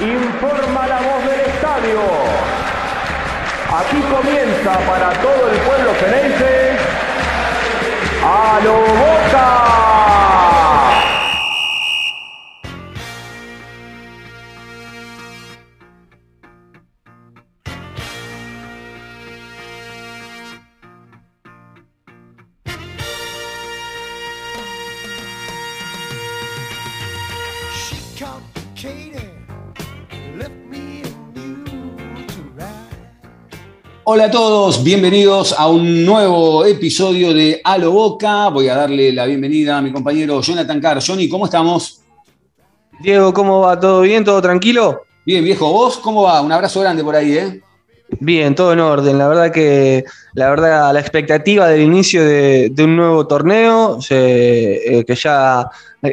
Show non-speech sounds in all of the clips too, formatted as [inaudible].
informa la voz del estadio. Aquí comienza para todo el pueblo ceneice a lo boca. Hola a todos, bienvenidos a un nuevo episodio de A lo Boca. Voy a darle la bienvenida a mi compañero Jonathan Carr. Johnny, ¿cómo estamos? Diego, ¿cómo va? ¿Todo bien? ¿Todo tranquilo? Bien, viejo, ¿vos cómo va? Un abrazo grande por ahí, ¿eh? Bien, todo en orden. La verdad que la verdad la expectativa del inicio de, un nuevo torneo, se- eh, que ya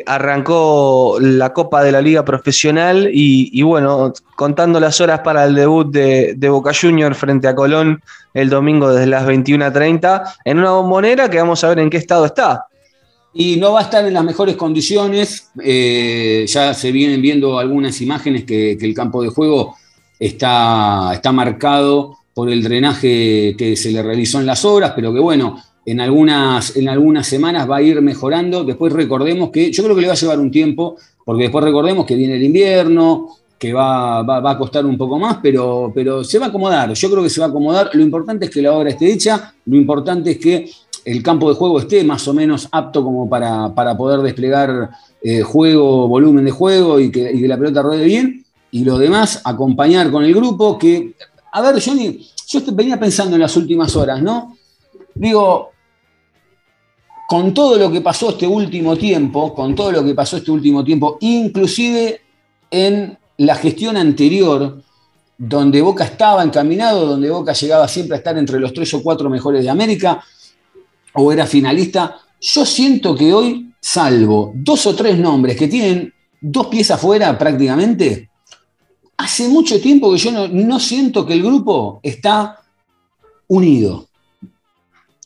arrancó la Copa de la Liga Profesional y, bueno, contando las horas para el debut de, Boca Junior frente a Colón el domingo desde las 21.30 en una bombonera que vamos a ver en qué estado está. Y no va a estar en las mejores condiciones. eh, ya se vienen viendo algunas imágenes que el campo de juego está, está marcado por el drenaje que se le realizó en las obras, pero que bueno, en algunas, en algunas semanas va a ir mejorando. Después recordemos que, yo creo que le va a llevar un tiempo, porque después recordemos que viene el invierno, que va, va- va a costar un poco más, pero, pero se va a acomodar. Yo creo que se va a acomodar. Lo importante es que la obra esté hecha, lo importante es que el campo de juego esté más o menos apto como para, para poder desplegar eh, juego, volumen de juego y que, y que la pelota ruede bien. Y lo demás, acompañar con el grupo que, a ver, Johnny, yo venía pensando en las últimas horas, ¿no? Digo, con todo lo que pasó este último tiempo, con todo lo que pasó este último tiempo, inclusive en la gestión anterior, donde Boca estaba encaminado, donde Boca llegaba siempre a estar entre los tres o cuatro mejores de América, o era finalista, yo siento que hoy, salvo dos o tres nombres que tienen dos pies afuera prácticamente, hace mucho tiempo que yo no, siento que el grupo está unido.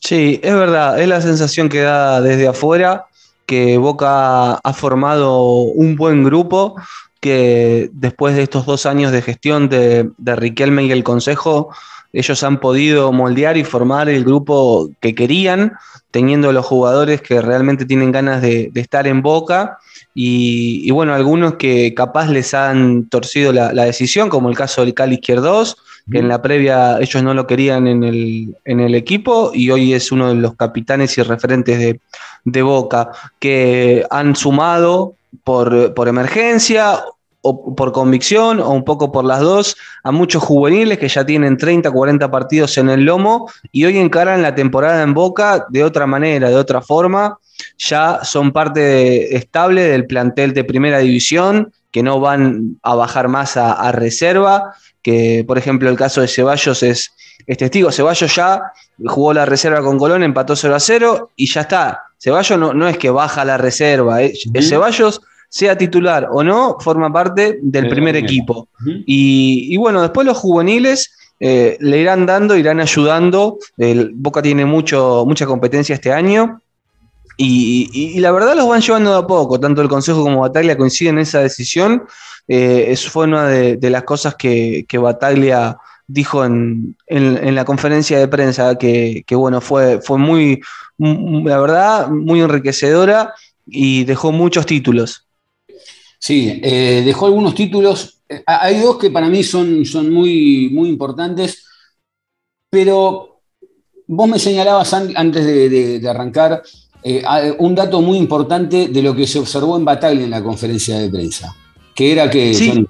Sí, es verdad, es la sensación que da desde afuera que Boca ha formado un buen grupo, que después de estos dos años de gestión de, Riquelme y el Consejo, ellos han podido moldear y formar el grupo que querían, teniendo los jugadores que realmente tienen ganas de estar en Boca. Y, y bueno, algunos que capaz les han torcido la, la decisión, como el caso del Cali Izquierdos, que en la previa ellos no lo querían en el, en el equipo y hoy es uno de los capitanes y referentes de, de Boca, que han sumado por, por emergencia o por convicción o un poco por las dos a muchos juveniles que ya tienen 30, 40 partidos en el lomo y hoy encaran la temporada en Boca de otra manera, de otra forma, ya son parte de- estable del plantel de primera división, que no van a bajar más a, a reserva, que por ejemplo el caso de Ceballos es, es testigo. Ceballos ya jugó la reserva con Colón, empató 0 a 0 y ya está. Ceballos no, no es que baja la reserva, eh. Ceballos, sea titular o no, forma parte del primer equipo. Y, y bueno, después los juveniles eh, le irán dando, irán ayudando. El Boca tiene mucho, mucha competencia este año. Y, y- y la verdad los van llevando de a poco, tanto el Consejo como Bataglia coinciden en esa decisión. Eh, eso fue una de, de las cosas que, que Bataglia dijo en, en- en la conferencia de prensa, que, que, bueno, fue, fue muy, la verdad, muy enriquecedora y dejó muchos títulos. Sí, eh, dejó algunos títulos. Eh, Hay dos que para mí son, son muy, muy importantes, pero vos me señalabas an- antes de, de- de arrancar eh, un dato muy importante de lo que se observó en Bataglia en la conferencia de prensa, que era que Sí.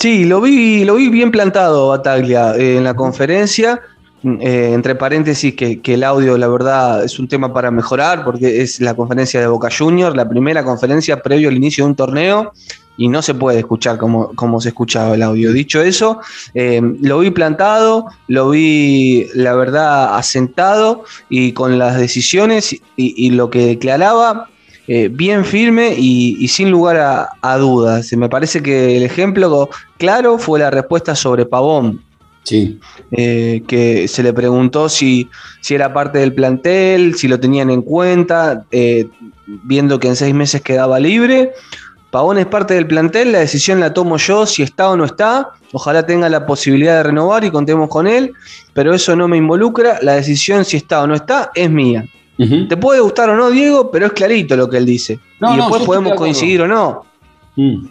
Sí, lo vi, lo vi bien plantado, Bataglia, eh, en la conferencia. Eh, entre paréntesis, que, el audio, la verdad, es un tema para mejorar, porque es la conferencia de Boca Junior, la primera conferencia previo al inicio de un torneo, y no se puede escuchar como, como se escuchaba el audio. Dicho eso, eh, lo vi plantado, lo vi, la verdad, asentado y con las decisiones y, lo que declaraba, eh, bien firme y, sin lugar a dudas. Me parece que el ejemplo claro fue la respuesta sobre Pavón, Sí. eh, que se le preguntó si, si era parte del plantel, si lo tenían en cuenta, eh, viendo que en seis meses quedaba libre. Pavón es parte del plantel, la decisión la tomo yo, si está o no está. Ojalá tenga la posibilidad de renovar y contemos con él, pero eso no me involucra. La decisión si está o no está es mía. Te puede gustar o no, Diego, pero es clarito lo que él dice. y después podemos coincidir o no. Mm.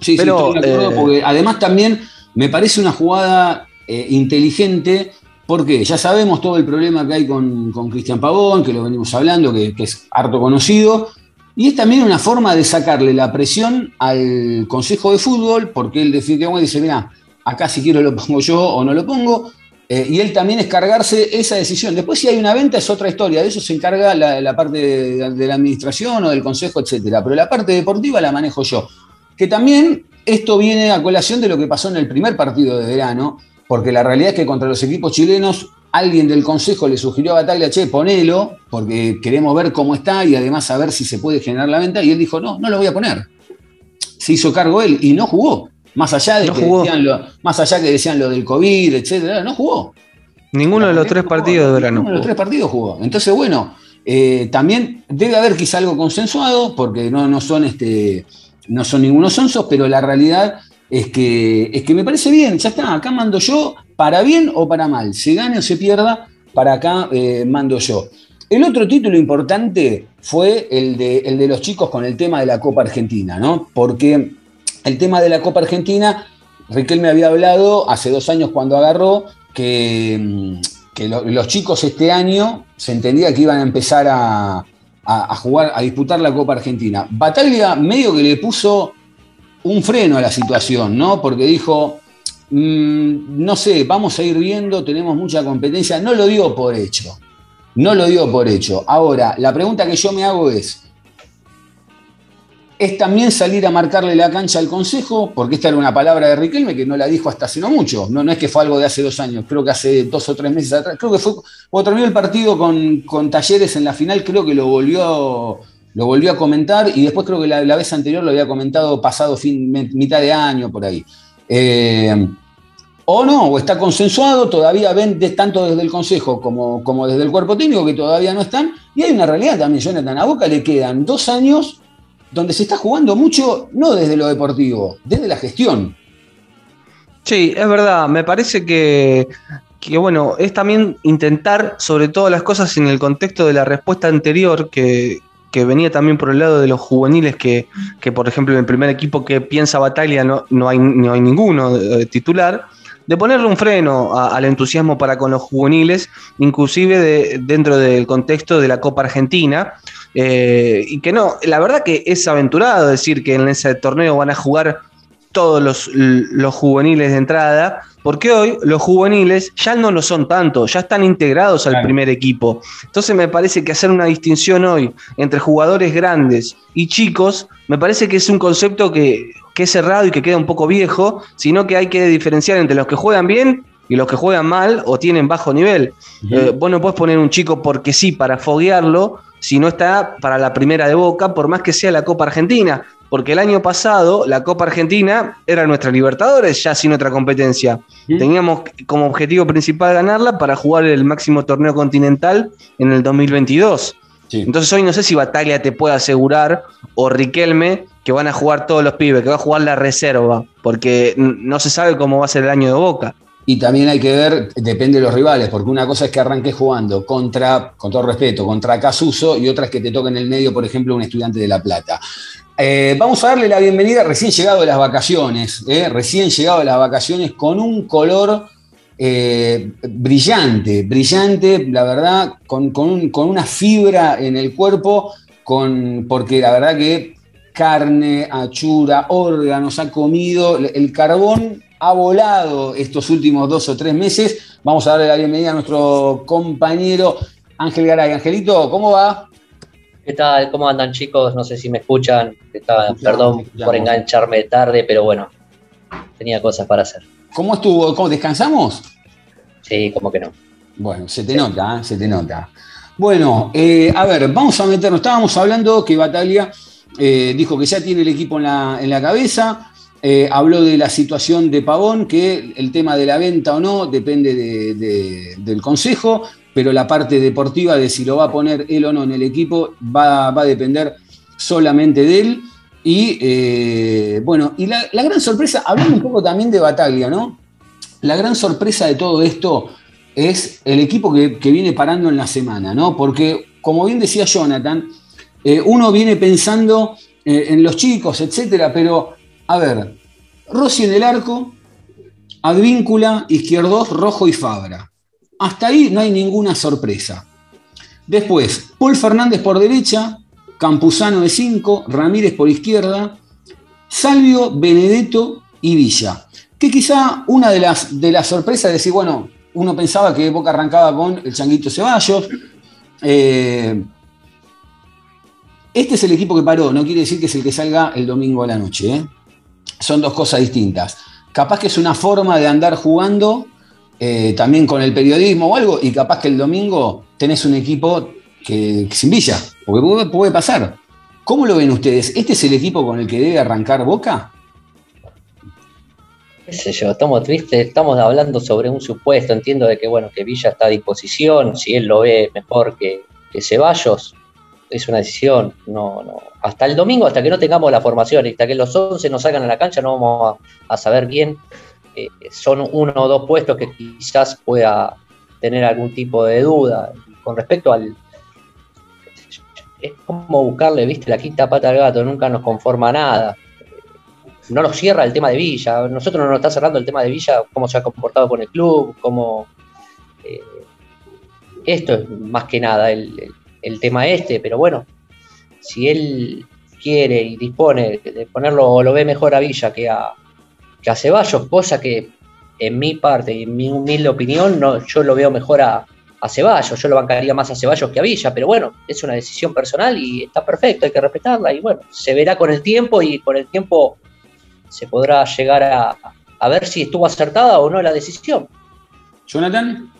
Sí, pero, sí, eh, porque además también me parece una jugada eh, inteligente porque ya sabemos todo el problema que hay con, Cristian Pavón, que lo venimos hablando, que, es harto conocido, y es también una forma de sacarle la presión al Consejo de Fútbol, porque él definitivamente dice, mira, acá si quiero lo pongo yo o no lo pongo, eh, y él también es cargarse esa decisión. Después si hay una venta es otra historia, de eso se encarga la, parte de, la administración o del Consejo, etcétera, pero la parte deportiva la manejo yo. Que también esto viene a colación de lo que pasó en el primer partido de verano, porque la realidad es que contra los equipos chilenos alguien del Consejo le sugirió a Bataglia, che, ponelo, porque queremos ver cómo está y además saber si se puede generar la venta, y él dijo, no, no lo voy a poner. Se hizo cargo él y no jugó. Más allá de que, Decían, lo, más allá que decían lo del COVID, etcétera, no jugó. Ninguno de los tres partidos de verano. Ninguno de los tres partidos jugó. Entonces, bueno, eh, también debe haber quizá algo consensuado, porque no, no son este. No son ningunos sonsos, pero la realidad es que, es que me parece bien, ya está, acá mando yo, para bien o para mal, se gane o se pierda, para acá eh, mando yo. El otro título importante fue el de, el de los chicos con el tema de la Copa Argentina, ¿no? Porque el tema de la Copa Argentina, Riquelme había hablado hace dos años cuando agarró que, mm, que los chicos este año se entendía que iban a empezar a, a, jugar, a disputar la Copa Argentina. Bataglia medio que le puso un freno a la situación, ¿no? Porque dijo, mm, no sé, vamos a ir viendo, tenemos mucha competencia. No lo dio por hecho. No lo dio por hecho. Ahora, la pregunta que yo me hago es, ¿es también salir a marcarle la cancha al Consejo? Porque esta era una palabra de Riquelme que no la dijo hasta hace no mucho. No, no es que fue algo de hace dos años, creo que hace dos o tres meses atrás. Creo que fue cuando terminó el partido con, con Talleres en la final, creo que lo volvió lo volvió a comentar y después creo que la, vez anterior lo había comentado pasado fin, mitad de año por ahí. Eh, o no, o está consensuado, todavía ven tanto desde el Consejo como, como desde el cuerpo técnico que todavía no están. Y hay una realidad también, Jonathan, a Boca le quedan dos años donde se está jugando mucho, no desde lo deportivo, desde la gestión. Sí, es verdad, me parece que, que bueno, es también intentar sobre todas las cosas en el contexto de la respuesta anterior que, que venía también por el lado de los juveniles, que, por ejemplo en el primer equipo que piensa Batalla no, no, hay, no hay ninguno eh, titular, de ponerle un freno al entusiasmo para con los juveniles, inclusive dentro del contexto de la Copa Argentina. Eh, y que no, la verdad que es aventurado decir que en ese torneo van a jugar todos los, los juveniles de entrada, porque hoy los juveniles ya no lo son tanto, ya están integrados al primer equipo. Entonces me parece que hacer una distinción hoy entre jugadores grandes y chicos, me parece que es un concepto que, es cerrado y que queda un poco viejo, sino que hay que diferenciar entre los que juegan bien y los que juegan mal o tienen bajo nivel. Eh, vos no puedes poner un chico porque sí, para foguearlo, si no está para la primera de boca, por más que sea la Copa Argentina porque el año pasado la Copa Argentina era nuestra Libertadores, ya sin otra competencia. Teníamos como objetivo principal ganarla para jugar el máximo torneo continental en el 2022. Entonces hoy no sé si Batalla te puede asegurar o Riquelme que van a jugar todos los pibes, que va a jugar la reserva, porque no se sabe cómo va a ser el año de Boca. Y también hay que ver, depende de los rivales, porque una cosa es que arranques jugando contra, con todo respeto, contra Casuso y otra es que te toque en el medio, por ejemplo, un estudiante de La Plata. Eh, vamos a darle la bienvenida recién llegado de las vacaciones, eh, recién llegado de las vacaciones con un color eh, brillante, brillante, la verdad, con, una fibra en el cuerpo, con, porque la verdad que carne, achura, órganos, ha comido, el carbón ha volado estos últimos dos o tres meses. Vamos a darle la bienvenida a nuestro compañero Ángel Garay. Angelito, ¿cómo va? ¿Qué tal? ¿Cómo andan chicos? No sé si me escuchan. perdón por engancharme tarde, pero bueno, tenía cosas para hacer. ¿Cómo estuvo? ¿Cómo descansamos? Sí, como que no. Bueno, se te nota, ¿eh? se te nota. Bueno, eh, a ver, vamos a meternos. Estábamos hablando que Bataglia eh, dijo que ya tiene el equipo en la, cabeza. habló de la situación de Pavón, que el tema de la venta o no depende del consejo pero la parte deportiva de si lo va a poner él o no en el equipo va, a depender solamente de él. Y eh, bueno, y la, la gran sorpresa, hablando un poco también de Bataglia, ¿no? La gran sorpresa de todo esto es el equipo que, que viene parando en la semana, ¿no? Porque, como bien decía Jonathan, eh, uno viene pensando eh, en los chicos, etcétera, pero, a ver, Rossi en el arco, Advíncula, Izquierdos, Rojo y Fabra. Hasta ahí no hay ninguna sorpresa. Después, Paul Fernández por derecha, Campuzano de 5, Ramírez por izquierda, Salvio, Benedetto y Villa. Que quizá una de las, de las sorpresas es decir, bueno, uno pensaba que Boca arrancaba con el Changuito Ceballos. Eh, este es el equipo que paró, no quiere decir que es el que salga el domingo a la noche. ¿eh? Son dos cosas distintas. Capaz que es una forma de andar jugando eh, también con el periodismo o algo, y capaz que el domingo tenés un equipo que, sin villa, porque puede, pasar. ¿Cómo lo ven ustedes? ¿Este es el equipo con el que debe arrancar Boca? qué sé yo, estamos tristes, estamos hablando sobre un supuesto, entiendo de que bueno, que Villa está a disposición, si él lo ve mejor que, que Ceballos, es una decisión, no, no. Hasta el domingo, hasta que no tengamos la formación, hasta que los 11 no salgan a la cancha, no vamos a, a saber bien. Eh, son uno o dos puestos que quizás pueda tener algún tipo de duda. Con respecto al. Es como buscarle, viste, la quinta pata al gato, nunca nos conforma nada no nos cierra el tema de Villa. Nosotros no nos está cerrando el tema de Villa, cómo se ha comportado con el club, cómo. eh, esto es más que nada el, el- el tema este, pero bueno, si él quiere y dispone de ponerlo o lo ve mejor a Villa que a, que a Ceballos, cosa que en mi parte y en mi humilde opinión, no, yo lo veo mejor a, a Ceballos, yo lo bancaría más a Ceballos que a Villa, pero bueno, es una decisión personal y está perfecto, hay que respetarla y bueno, se verá con el tiempo y con el tiempo se podrá llegar a, a ver si estuvo acertada o no la decisión. Jonathan.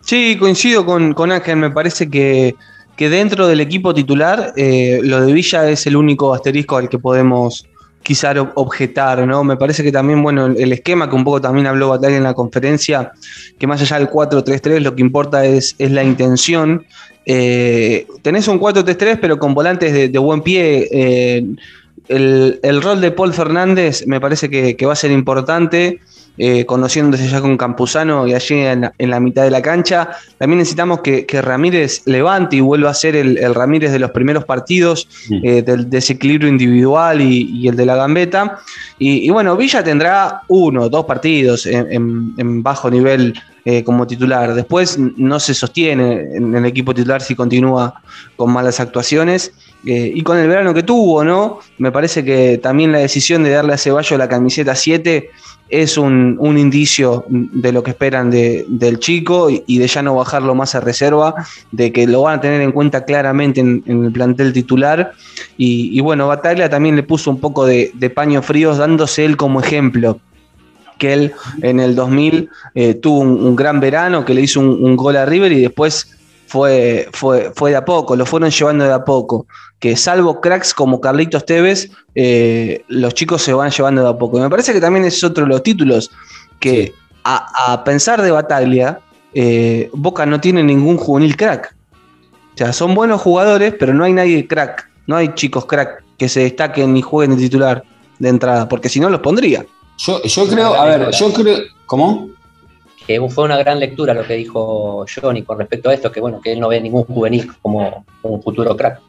Sí, coincido con, con Ángel, me parece que, que dentro del equipo titular eh, lo de Villa es el único asterisco al que podemos quizá ob- objetar, ¿no? Me parece que también, bueno, el esquema que un poco también habló Batalla en la conferencia, que más allá del 4-3-3 lo que importa es, es la intención. Eh, tenés un 4-3-3 pero con volantes de, buen pie. eh, el, rol de Paul Fernández me parece que va a ser importante eh, conociéndose ya con Campuzano y allí en la, en la mitad de la cancha. También necesitamos que, que Ramírez levante y vuelva a ser el, el Ramírez de los primeros partidos, eh, del desequilibrio individual y, y el de la gambeta. Y, y bueno, Villa tendrá uno, dos partidos en, en- en bajo nivel eh, como titular. Después no se sostiene en el equipo titular si continúa con malas actuaciones. Eh, y con el verano que tuvo, ¿no? Me parece que también la decisión de darle a Ceballos la camiseta 7 es un, un indicio de lo que esperan de- del chico y, de ya no bajarlo más a reserva, de que lo van a tener en cuenta claramente en, el plantel titular. Y, bueno, Bataglia también le puso un poco de, de paño fríos dándose él como ejemplo que él en el 2000 eh, tuvo un, gran verano, que le hizo un gol a River y después fue, fue, fue de a poco, lo fueron llevando de a poco. Que salvo cracks como Carlitos Tevez, eh, los chicos se van llevando de a poco. Y me parece que también es otro de los títulos que a, a pensar de Bataglia, eh, Boca no tiene ningún juvenil crack. O sea, son buenos jugadores, pero no hay nadie crack. No hay chicos crack que se destaquen ni jueguen de titular de entrada, porque si no los pondría. Yo, yo creo, a ver, yo creo. ¿Cómo? Que fue una gran lectura lo que dijo Johnny con respecto a esto, que bueno, que él no ve ningún juvenil como, un futuro crack.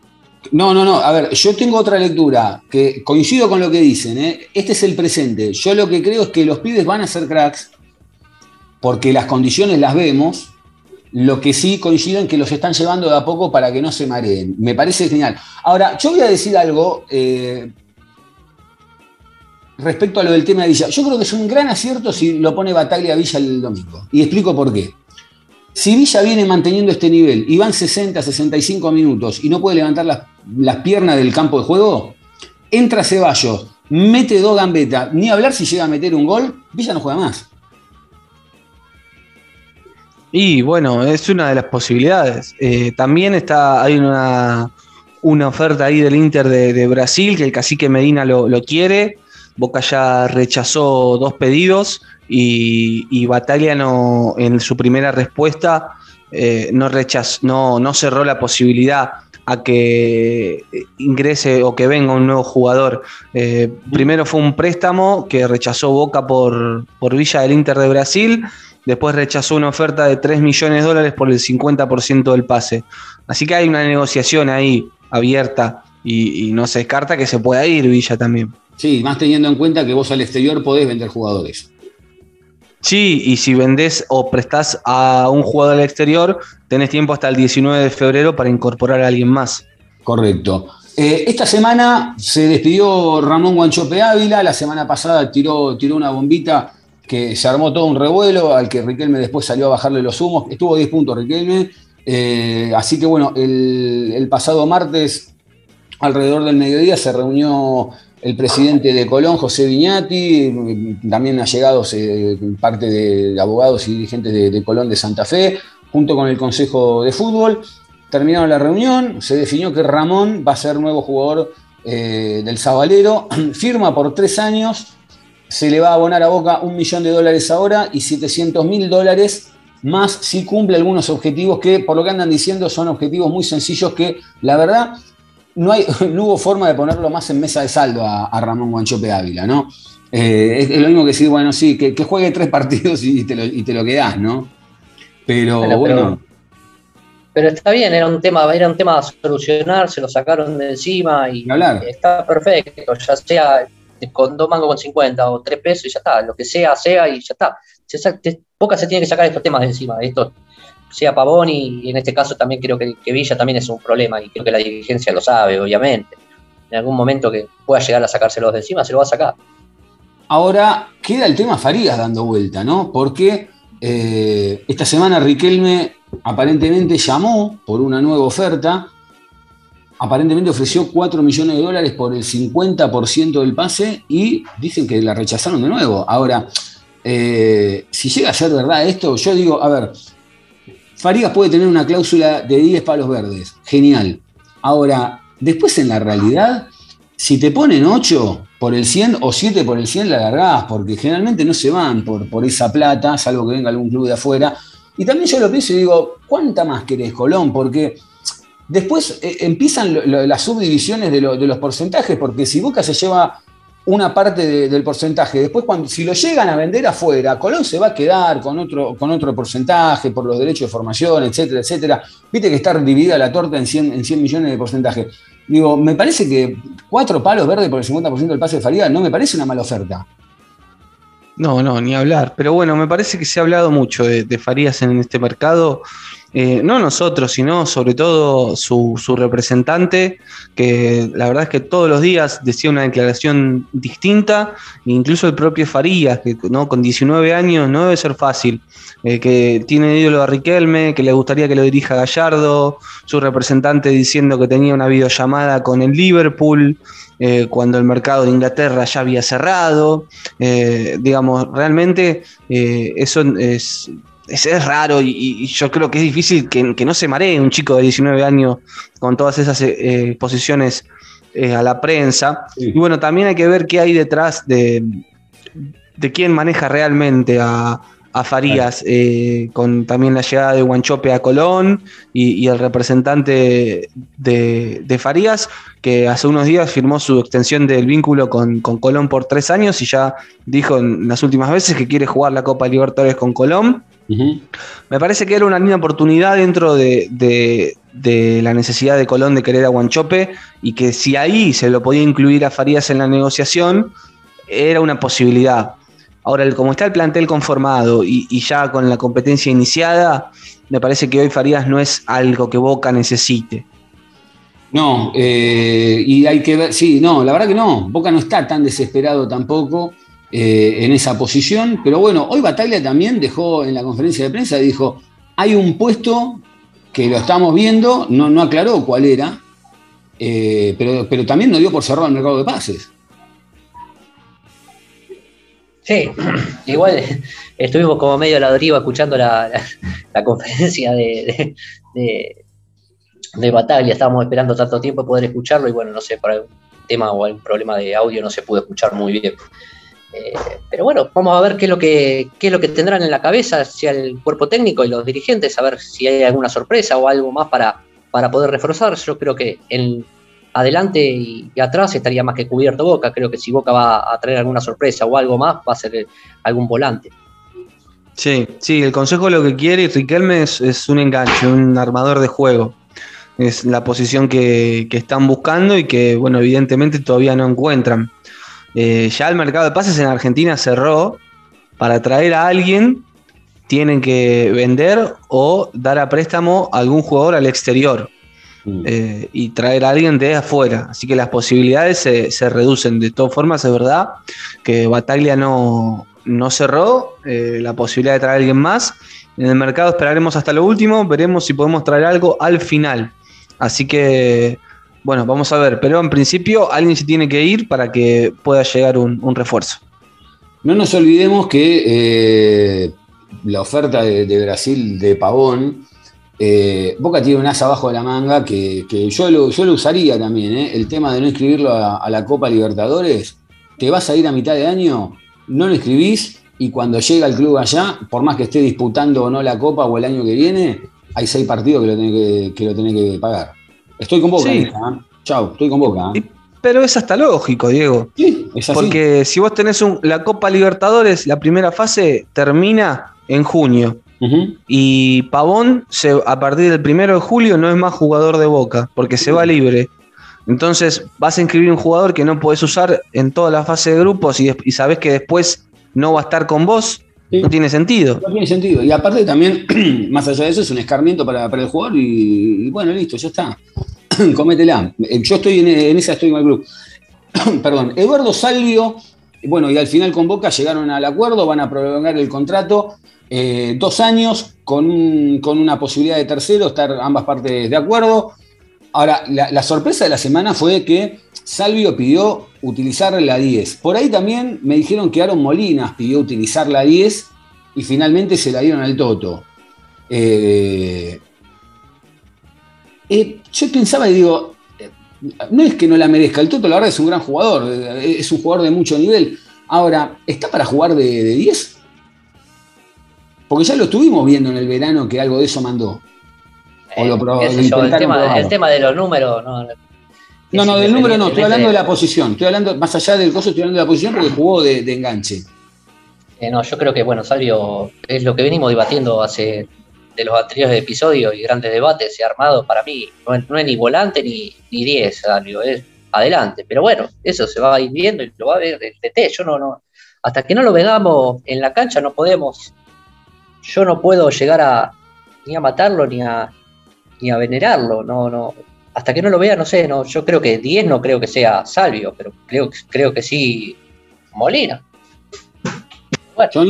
No, no, no. A ver, yo tengo otra lectura que coincido con lo que dicen. ¿eh? Este es el presente. Yo lo que creo es que los pibes van a ser cracks porque las condiciones las vemos. Lo que sí coincido en que los están llevando de a poco para que no se mareen. Me parece genial. Ahora, yo voy a decir algo eh, respecto a lo del tema de Villa. Yo creo que es un gran acierto si lo pone Bataglia Villa el domingo. Y explico por qué. Si Villa viene manteniendo este nivel y van 60, 65 minutos y no puede levantar las, las piernas del campo de juego, entra Ceballos, mete dos gambetas, ni hablar si llega a meter un gol, Villa no juega más. Y bueno, es una de las posibilidades. Eh, también está, hay una, una oferta ahí del Inter de, Brasil, que el cacique Medina lo, lo quiere. Boca ya rechazó dos pedidos y, y no, en su primera respuesta eh, no, rechazó, no, no cerró la posibilidad a que ingrese o que venga un nuevo jugador. Eh, primero fue un préstamo que rechazó Boca por, por Villa del Inter de Brasil, después rechazó una oferta de 3 millones de dólares por el 50% del pase. Así que hay una negociación ahí abierta y, y no se descarta que se pueda ir Villa también. Sí, más teniendo en cuenta que vos al exterior podés vender jugadores. Sí, y si vendés o prestás a un jugador al exterior, tenés tiempo hasta el 19 de febrero para incorporar a alguien más. Correcto. Eh, esta semana se despidió Ramón Guanchope Ávila, la semana pasada tiró, tiró una bombita que se armó todo un revuelo, al que Riquelme después salió a bajarle los humos, estuvo 10 puntos Riquelme, eh, así que bueno, el, el pasado martes, alrededor del mediodía, se reunió el presidente de Colón, José Viñati, también ha llegado eh, parte de abogados y dirigentes de, Colón de Santa Fe, junto con el Consejo de Fútbol. Terminaron la reunión, se definió que Ramón va a ser nuevo jugador eh, del Zabalero, [clears throat] firma por tres años, se le va a abonar a Boca un millón de dólares ahora y 700 mil dólares más si cumple algunos objetivos que, por lo que andan diciendo, son objetivos muy sencillos que, la verdad, no, hay, [laughs] no hubo forma de ponerlo más en mesa de saldo a, a Ramón Guanchope Ávila, ¿no? Eh, es, es, lo mismo que decir, bueno, sí, que, que juegue tres [laughs] partidos y te, lo, y te lo quedás, ¿no? Pero, Bueno, bueno, pero- Pero está bien, era un tema, era un tema a solucionar, se lo sacaron de encima y hablar. está perfecto, ya sea con dos mangos con 50 o tres pesos y ya está, lo que sea, sea y ya está. Se te- Boca se tiene que sacar estos temas de encima, esto sea Pavón y, en este caso también creo que, que Villa también es un problema y creo que la dirigencia lo sabe, obviamente. En algún momento que pueda llegar a sacárselos de encima, se lo va a sacar. Ahora queda el tema Farías dando vuelta, ¿no? Porque eh, esta semana Riquelme aparentemente llamó por una nueva oferta. Aparentemente ofreció 4 millones de dólares por el 50% del pase y dicen que la rechazaron de nuevo. Ahora, eh, si llega a ser verdad esto, yo digo, a ver, Farías puede tener una cláusula de 10 palos verdes, genial. Ahora, después en la realidad, si te ponen 8 por el 100 o 7 por el 100, la largás, porque generalmente no se van por, por esa plata, salvo que venga algún club de afuera. Y también yo lo pienso y digo, ¿cuánta más querés, Colón? Porque después eh, empiezan las subdivisiones de, de los porcentajes, porque si Boca se lleva una parte de- del porcentaje, después cuando, si lo llegan a vender afuera, Colón se va a quedar con otro, con otro porcentaje por los derechos de formación, etcétera, etcétera. Viste que está dividida la torta en 100, en 100 millones de porcentaje. Digo, me parece que cuatro palos verdes por el 50% del pase de Faría no me parece una mala oferta. No, no, ni hablar. Pero bueno, me parece que se ha hablado mucho de, Farías en este mercado. Eh, no nosotros, sino sobre todo su, su representante, que la verdad es que todos los días decía una declaración distinta, e incluso el propio Farías, que ¿no? con 19 años no debe ser fácil, eh, que tiene ídolo a Riquelme, que le gustaría que lo dirija Gallardo, su representante diciendo que tenía una videollamada con el Liverpool, eh, cuando el mercado de Inglaterra ya había cerrado. Eh, digamos, realmente eh, eso es, es, es raro y, y yo creo que es difícil que, que no se maree un chico de 19 años con todas esas posiciones eh, a la prensa. Sí. Y bueno, también hay que ver qué hay detrás de, de quién maneja realmente a, a Farías, eh, con también la llegada de Guanchope a Colón y, y el representante de, de Farías, que hace unos días firmó su extensión del vínculo con, con Colón por tres años y ya dijo en las últimas veces que quiere jugar la Copa Libertadores con Colón. Me parece que era una linda oportunidad dentro de, de- de la necesidad de Colón de querer a Guanchope y que si ahí se lo podía incluir a Farías en la negociación, era una posibilidad. Ahora, como está el plantel conformado y, y ya con la competencia iniciada, me parece que hoy Farías no es algo que Boca necesite. No, eh, y hay que ver, sí, no, la verdad que no, Boca no está tan desesperado tampoco eh, en esa posición, pero bueno, hoy Bataglia también dejó en la conferencia de prensa, dijo, hay un puesto que lo estamos viendo, no, no aclaró cuál era, eh, pero, pero también no dio por cerrado el mercado de pases. Sí, igual [laughs] estuvimos como medio a la deriva escuchando la, la- conferencia de, de, de- de. Estábamos esperando tanto tiempo poder escucharlo y bueno, no sé, por algún tema o algún problema de audio no se pudo escuchar muy bien. Eh, pero bueno, vamos a ver qué es lo que qué es lo que tendrán en la cabeza, sea el cuerpo técnico y los dirigentes, a ver si hay alguna sorpresa o algo más para, para poder reforzar. Yo creo que en adelante y, atrás estaría más que cubierto Boca. Creo que si Boca va a traer alguna sorpresa o algo más, va a ser algún volante. Sí, sí, el consejo lo que quiere Riquelme es, un enganche, un armador de juego. Es la posición que, están buscando y que, bueno, evidentemente todavía no encuentran. Eh, ya el mercado de pases en Argentina cerró. Para traer a alguien, tienen que vender o dar a préstamo a algún jugador al exterior. Mm. Eh, y traer a alguien de afuera. Así que las posibilidades se, reducen. De todas formas, es verdad que Bataglia no, no cerró eh, la posibilidad de traer a alguien más. En el mercado esperaremos hasta lo último, veremos si podemos traer algo al final. Así que, bueno, vamos a ver. Pero en principio alguien se tiene que ir para que pueda llegar un, refuerzo. No nos olvidemos que eh, la oferta de Brasil de Pavón eh, Boca tiene un as abajo de la manga que, yo, lo, yo, lo, usaría también. ¿eh? El tema de no inscribirlo a, la Copa Libertadores. Te vas a ir a mitad de año, no lo escribís y cuando llega el club allá, por más que esté disputando o no la Copa o el año que viene, hay seis partidos que lo tenés que, lo que pagar. Estoy con Boca. ¿eh? Chau, estoy con Boca. Pero es hasta lógico, Diego. Sí, es así. Porque si vos tenés la Copa Libertadores, la primera fase termina en junio. Y Pavón, a partir del primero de julio, no es más jugador de boca, porque se va libre. Entonces vas a inscribir un jugador que no podés usar en toda la fase de grupos y, y sabes que después no va a estar con vos. No tiene sentido. No tiene sentido. Y aparte también, [clears throat] más allá de eso, es un escarmiento para, el jugador y, bueno, listo, ya está. [clears throat] Cométela. Eh, yo estoy en, esa, estoy en el club. [clears throat] Perdón. Eduardo Salvio, bueno, y al final con Boca llegaron al acuerdo, van a prolongar el contrato eh, dos años con, una posibilidad de tercero, estar ambas partes de acuerdo. Ahora, la, sorpresa de la semana fue que Salvio pidió utilizar la 10. Por ahí también me dijeron que Aaron Molinas pidió utilizar la 10 y finalmente se la dieron al Toto. Eh, eh, yo pensaba y digo, no es que no la merezca, el Toto la verdad es un gran jugador, es un jugador de mucho nivel. Ahora, ¿está para jugar de, de 10? Porque ya lo estuvimos viendo en el verano que algo de eso mandó. O lo eh, el, tema, de los números, no. No, no, del número no, estoy hablando de la posición. Estoy hablando, más allá del coso, estoy hablando de la posición porque jugó de, enganche. Eh, no, yo creo que, bueno, Salvio es lo que venimos debatiendo hace de los anteriores episodios y grandes debates. Se ha armado para mí, no es, ni volante ni, ni 10, Salvio, es adelante. Pero bueno, eso se va a ir viendo y lo va a ver el TT. Yo no, no, hasta que no lo veamos en la cancha no podemos yo no puedo llegar a ni a matarlo ni a, ni a venerarlo, no, no. Hasta que no lo vea, no sé, no, yo creo que 10 no creo que sea Salvio, pero creo, creo que sí Molina. Bueno.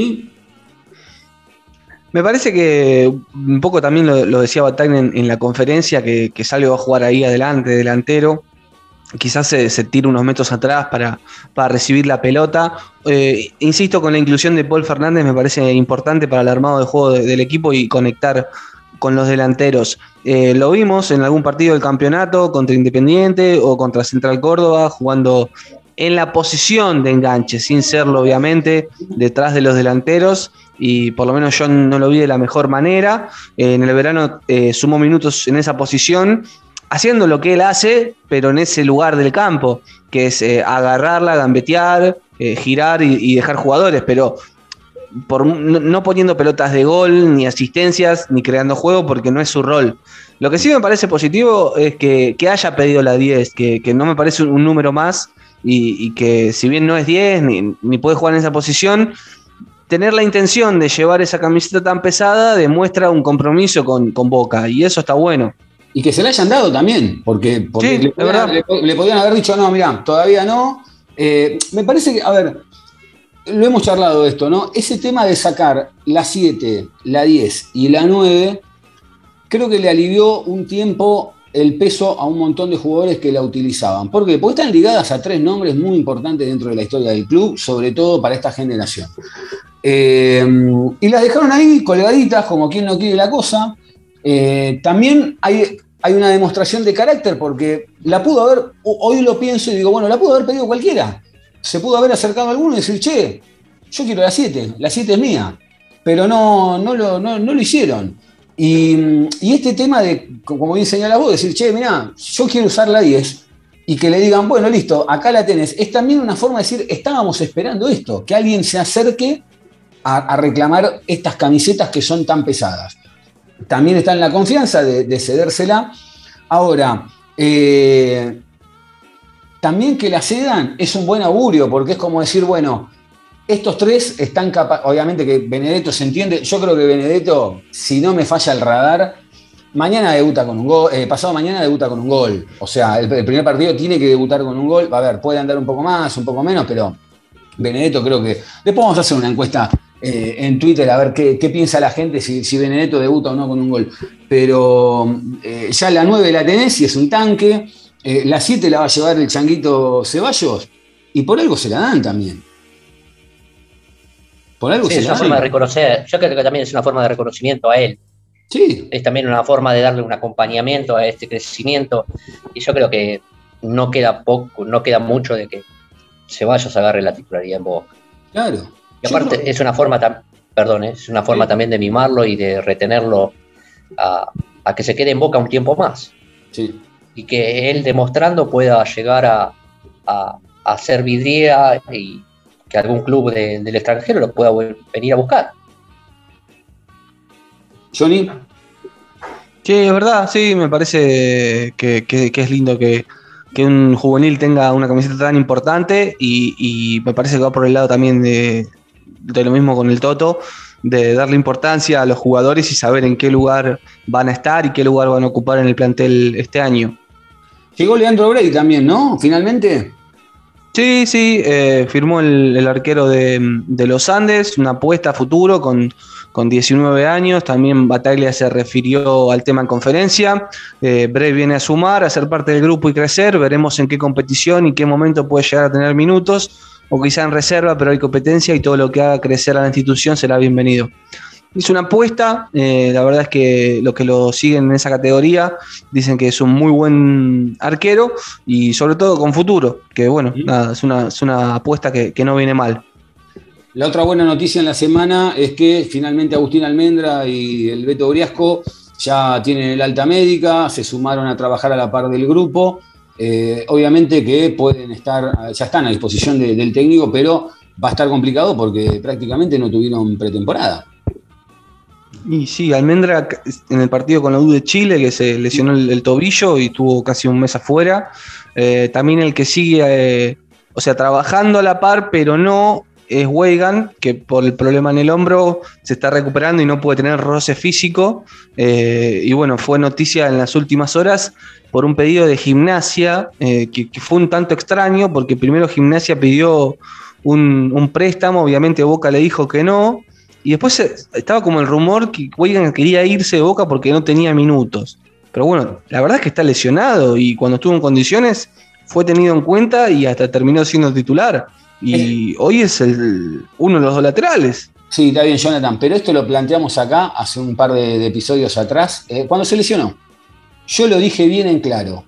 Me parece que un poco también lo, decía Batán en, la conferencia, que, que Salvio va a jugar ahí adelante, delantero quizás se, se, tire unos metros atrás para, para recibir la pelota. Eh, insisto, con la inclusión de Paul Fernández me parece importante para el armado de juego del equipo y conectar con los delanteros. Eh, lo vimos en algún partido del campeonato contra Independiente o contra Central Córdoba, jugando en la posición de enganche, sin serlo obviamente, detrás de los delanteros. Y por lo menos yo no lo vi de la mejor manera. en el verano eh, sumó minutos en esa posición haciendo lo que él hace, pero en ese lugar del campo, que es eh, agarrarla, gambetear, eh, girar y, dejar jugadores, pero por, no, poniendo pelotas de gol, ni asistencias, ni creando juego, porque no es su rol. Lo que sí me parece positivo es que, haya pedido la 10, que, no me parece un, número más y, que si bien no es 10, ni, puede jugar en esa posición, tener la intención de llevar esa camiseta tan pesada demuestra un compromiso con, con Boca y eso está bueno y que se le hayan dado también, porque, le, podían, haber dicho, no, mira, todavía no. Eh, me parece que, a ver, lo hemos charlado esto, ¿no? Ese tema de sacar la 7, la 10 y la 9, creo que le alivió un tiempo el peso a un montón de jugadores que la utilizaban. ¿Por qué? Porque están ligadas a tres nombres muy importantes dentro de la historia del club, sobre todo para esta generación. Eh, y las dejaron ahí colgaditas, como quien no quiere la cosa. Eh, también hay una demostración de carácter porque la pudo haber, hoy lo pienso y digo, bueno, la pudo haber pedido cualquiera. Se pudo haber acercado a alguno y decir, che, yo quiero la 7, la 7 es mía. Pero no, no, lo, no, lo hicieron. Y, este tema de, como bien señala vos, decir, che, mirá, yo quiero usar la 10 y que le digan, bueno, listo, acá la tenés, es también una forma de decir, estábamos esperando esto, que alguien se acerque a reclamar estas camisetas que son tan pesadas. También está en la confianza de, cedérsela. Ahora, eh, también que la cedan es un buen augurio, porque es como decir, bueno, estos tres están capaces, obviamente que Benedetto se entiende, yo creo que Benedetto, si no me falla el radar, mañana debuta con un gol, eh, pasado mañana debuta con un gol, o sea, el, el primer partido tiene que debutar con un gol, a ver, puede andar un poco más, un poco menos, pero Benedetto creo que, después vamos a hacer una encuesta eh, en Twitter a ver qué, qué piensa la gente, si, si, Benedetto debuta o no con un gol. Pero eh, ya la 9 la tenés y es un tanque. Eh, la 7 la va a llevar el changuito Ceballos y por algo se la dan también. Por algo sí, se es la una dan. forma de reconocer. Yo creo que también es una forma de reconocimiento a él. Sí. Es también una forma de darle un acompañamiento a este crecimiento. Y yo creo que no queda poco, no queda mucho de que Ceballos agarre la titularidad en Boca. Claro. Y aparte, no. es una forma, perdón, ¿eh? es una forma sí. también de mimarlo y de retenerlo a, a, que se quede en boca un tiempo más. Sí. Y que él demostrando pueda llegar a, a, a ser vidriera y que algún club de, del extranjero lo pueda venir a buscar. Johnny. Sí, es verdad, sí, me parece que, que, que es lindo que, que un juvenil tenga una camiseta tan importante y, y, me parece que va por el lado también de, de lo mismo con el Toto, de darle importancia a los jugadores y saber en qué lugar van a estar y qué lugar van a ocupar en el plantel este año. Llegó Leandro Brey también, ¿no? Finalmente. Sí, sí, eh, firmó el, el arquero de, de, los Andes, una apuesta a futuro con, con 19 años. También Bataglia se refirió al tema en conferencia. Eh, Brey viene a sumar, a ser parte del grupo y crecer. Veremos en qué competición y qué momento puede llegar a tener minutos o quizá en reserva, pero hay competencia y todo lo que haga crecer a la institución será bienvenido. Es una apuesta, eh, la verdad es que los que lo siguen en esa categoría dicen que es un muy buen arquero y sobre todo con futuro, que bueno, sí. nada, es, una, es una apuesta que, que no viene mal. La otra buena noticia en la semana es que finalmente Agustín Almendra y el Beto Briasco ya tienen el alta médica, se sumaron a trabajar a la par del grupo eh, obviamente que pueden estar, ya están a disposición de, del técnico, pero va a estar complicado porque prácticamente no tuvieron pretemporada. Y sí, Almendra en el partido con la U de Chile, que se lesionó el, el tobillo y tuvo casi un mes afuera. Eh, también el que sigue, eh, o sea, trabajando a la par, pero no, es Weigan, que por el problema en el hombro se está recuperando y no puede tener roce físico. Eh, y bueno, fue noticia en las últimas horas por un pedido de gimnasia, eh, que, fue un tanto extraño, porque primero gimnasia pidió un, un, préstamo, obviamente Boca le dijo que no, y después estaba como el rumor que Weigan quería irse de Boca porque no tenía minutos. Pero bueno, la verdad es que está lesionado y cuando estuvo en condiciones fue tenido en cuenta y hasta terminó siendo titular. Y hoy es el, uno de los dos laterales. Sí, está bien, Jonathan, pero esto lo planteamos acá hace un par de, de episodios atrás, eh, cuando se lesionó. Yo lo dije bien en claro.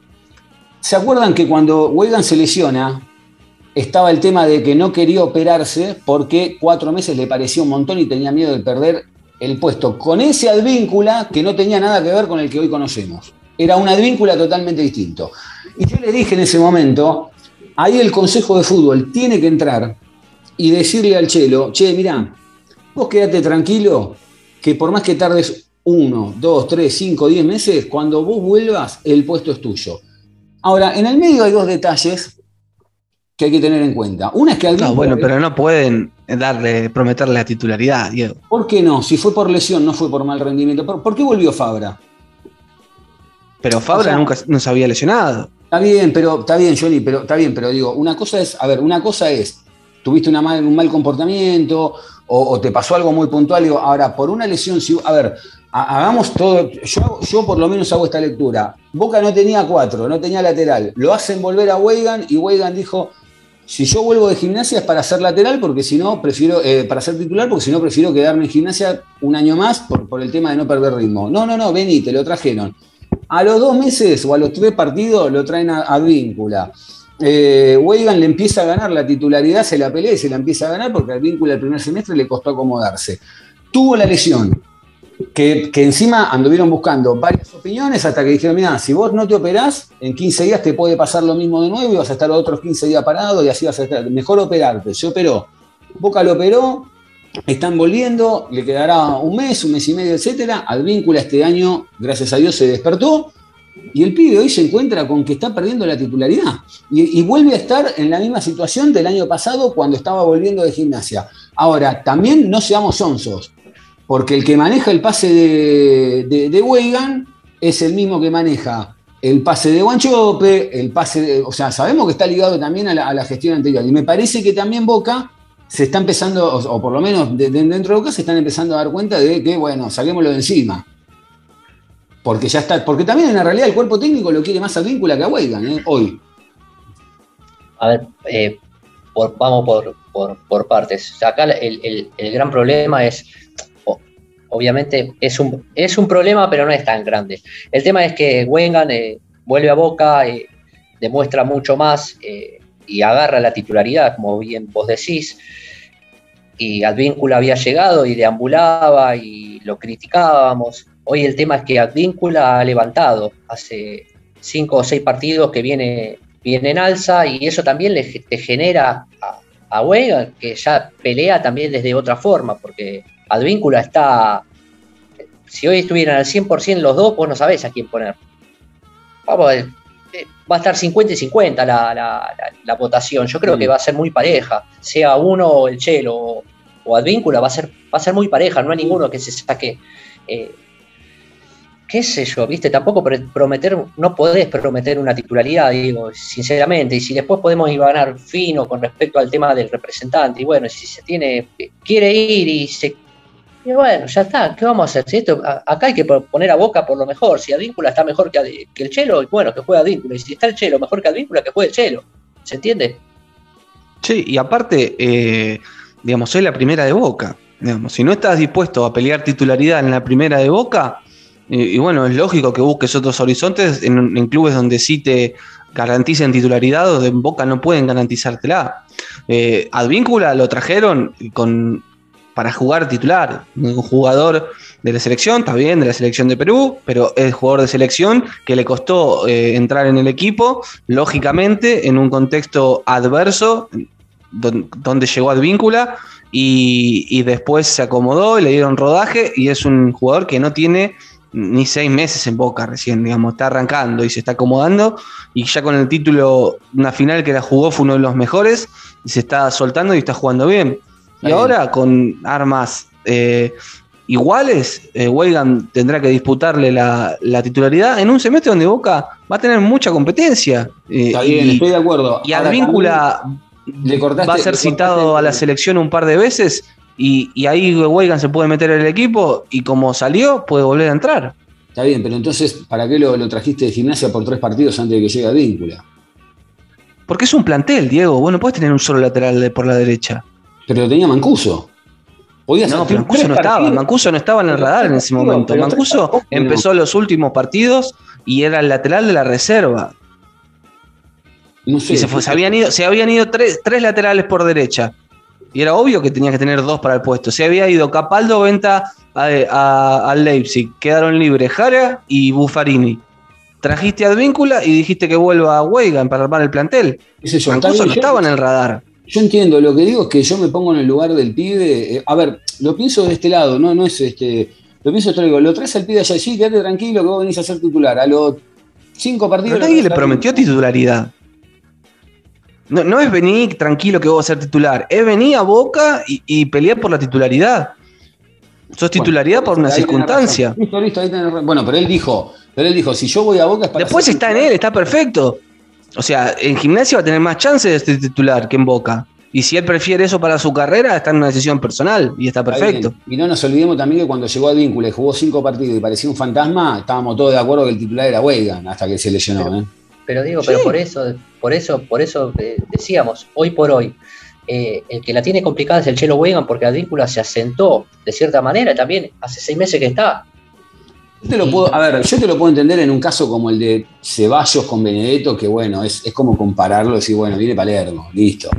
¿Se acuerdan que cuando Wegan se lesiona, estaba el tema de que no quería operarse porque cuatro meses le parecía un montón y tenía miedo de perder el puesto con ese advíncula que no tenía nada que ver con el que hoy conocemos. Era un advíncula totalmente distinto. Y yo le dije en ese momento, ahí el Consejo de Fútbol tiene que entrar y decirle al Chelo, che, mirá, vos quédate tranquilo, que por más que tardes uno, dos, tres, cinco, diez meses, cuando vos vuelvas, el puesto es tuyo. Ahora, en el medio hay dos detalles que hay que tener en cuenta. Una es que No, bueno, pero no pueden darle, prometerle la titularidad, Diego. ¿Por qué no? Si fue por lesión, no fue por mal rendimiento. ¿Por, ¿por qué volvió Fabra? Pero Fabra o sea, nunca no se había lesionado. Está bien, pero está bien, Johnny, pero está bien, pero digo, una cosa es, a ver, una cosa es, tuviste una mal, un mal comportamiento o, te pasó algo muy puntual, digo, ahora, por una lesión, si, a ver, hagamos todo, yo, yo por lo menos hago esta lectura. Boca no tenía cuatro, no tenía lateral, lo hacen volver a Weigan y Weigan dijo, si yo vuelvo de gimnasia es para ser lateral, porque si no, prefiero, eh, para ser titular, porque si no, prefiero quedarme en gimnasia un año más por, por el tema de no perder ritmo. No, no, no, vení, te lo trajeron. A los dos meses o a los tres partidos lo traen a, a Víncula. Eh, Weigan le empieza a ganar la titularidad, se la pelea y se la empieza a ganar porque al Víncula el primer semestre le costó acomodarse. Tuvo la lesión. que, que encima anduvieron buscando varias opiniones hasta que dijeron, mira, si vos no te operás, en 15 días te puede pasar lo mismo de nuevo y vas a estar otros 15 días parado y así vas a estar. Mejor operarte. Se operó. Boca lo operó, están volviendo, le quedará un mes, un mes y medio, etcétera. Advíncula este año, gracias a Dios, se despertó. Y el pibe hoy se encuentra con que está perdiendo la titularidad. Y, vuelve a estar en la misma situación del año pasado cuando estaba volviendo de gimnasia. Ahora, también no seamos sonsos, porque el que maneja el pase de, de, Weigan es el mismo que maneja el pase de Guanchope, el pase de, O sea, sabemos que está ligado también a la gestión anterior. Y me parece que también Boca se está empezando, o, por lo menos de- de- dentro de Boca se están empezando a dar cuenta de que, bueno, saquémoslo de encima. Porque ya está, porque también en la realidad el cuerpo técnico lo quiere más a Víncula que a Weigan, ¿eh? hoy. A ver, eh, vamos por, por- partes. Acá el, el- gran problema es, obviamente, es un, es un problema, pero no es tan grande. El tema es que Wengan eh, vuelve a Boca, demuestra mucho más y agarra la titularidad, como bien vos decís. Y Advíncula había llegado y deambulaba y lo criticábamos. Hoy el tema es que Advíncula ha levantado hace cinco o seis partidos que viene, viene en alza y eso también le, te genera a, a Weigand, que ya pelea también desde otra forma, porque Advíncula está. Si hoy estuvieran al 100% los dos, vos no sabés a quién poner. Vamos a ver, va a estar 50 y 50 la, la- la- la votación. Yo creo Mm. que va a ser muy pareja. Sea uno o el Chelo o, o Advíncula, va a, ser, va a ser muy pareja. No hay ninguno que se saque. eh, qué sé yo, viste, tampoco prometer, no podés prometer una titularidad, digo, sinceramente, y si después podemos ir a ganar fino con respecto al tema del representante, y bueno, si se tiene, quiere ir y se y bueno, ya está, ¿qué vamos a hacer? Si acá hay que po- poner a Boca por lo mejor, si Advíncula está mejor que, el Chelo, bueno, que juegue Advíncula, y si está el Chelo mejor que Advíncula, que juegue el Chelo, ¿se entiende? Sí, y aparte, eh, digamos, soy la primera de Boca. Digamos, si no estás dispuesto a pelear titularidad en la primera de Boca, y bueno, es lógico que busques otros horizontes en, en clubes donde sí te garanticen titularidad o de Boca no pueden garantizártela. Eh, Advíncula lo trajeron con, para jugar titular, un jugador de la selección, está bien, de la selección de Perú, pero es jugador de selección que le costó eh, entrar en el equipo, lógicamente, en un contexto adverso, don- donde llegó Advíncula y, y después se acomodó y le dieron rodaje y es un jugador que no tiene ni seis meses en Boca recién, digamos, está arrancando y se está acomodando y ya con el título, una final que la jugó fue uno de los mejores y se está soltando y está jugando bien. Y ahora con armas eh, iguales, eh, Weigan tendrá que disputarle la, la titularidad en un semestre donde Boca va a tener mucha competencia. eh, Está bien, y, estoy de acuerdo. y Advíncula también le cortaste- va a ser citado a la selección un par de veces y, y ahí Weigan se puede meter en el equipo y como salió puede volver a entrar. Está bien, pero entonces, ¿para qué lo, lo trajiste de gimnasia por tres partidos antes de que llegue a Víncula? Porque es un plantel, Diego. Vos no podés tener un solo lateral de- por la derecha. Pero lo tenía Mancuso. Podía No, pero Mancuso no estaba. Mancuso no estaba en el radar en ese momento. Mancuso empezó los últimos partidos y era el lateral de la reserva. No sé. Y se, fue- se habían ido, se habían ido tres, tres laterales por derecha. Y era obvio que tenía que tener dos para el puesto. Se había ido Capaldo, Venta al Leipzig. Quedaron libres Jara y Buffarini. Trajiste a Advíncula y dijiste que vuelva a Weigan para armar el plantel. Mancuso no estaba en el radar. Yo entiendo, lo que digo es que yo me pongo en el lugar del pibe. eh, a ver, lo pienso de este lado, no, no es este. Lo pienso esto, digo, lo traes al pibe allá, sí, quédate tranquilo que vos venís a ser titular. A los cinco partidos. Pero nadie le prometió titularidad. No, no es venir tranquilo que vos vas a ser titular, es venir a Boca y, y pelear por la titularidad. Sos titularidad por una circunstancia. Listo, listo, ahí tenés razón. Bueno, pero él dijo, pero él dijo, si yo voy a Boca es para Después está en él, está perfecto. O sea, en gimnasia va a tener más chances de ser titular que en Boca. Y si él prefiere eso para su carrera, está en una decisión personal y está perfecto. Y no nos olvidemos también que cuando llegó a Víncula y jugó cinco partidos y parecía un fantasma, estábamos todos de acuerdo que el titular era Weigan hasta que se lesionó. ¿eh? Pero digo, Sí. pero por eso, por eso, por eso eh, decíamos, hoy por hoy, eh, el que la tiene complicada es el Chelo Wegan porque Advíncula se asentó de cierta manera también, hace seis meses que está. Yo te lo puedo, entender en un caso como el de Ceballos con Benedetto, que bueno, es, es como compararlo y decir, bueno, viene Palermo, listo.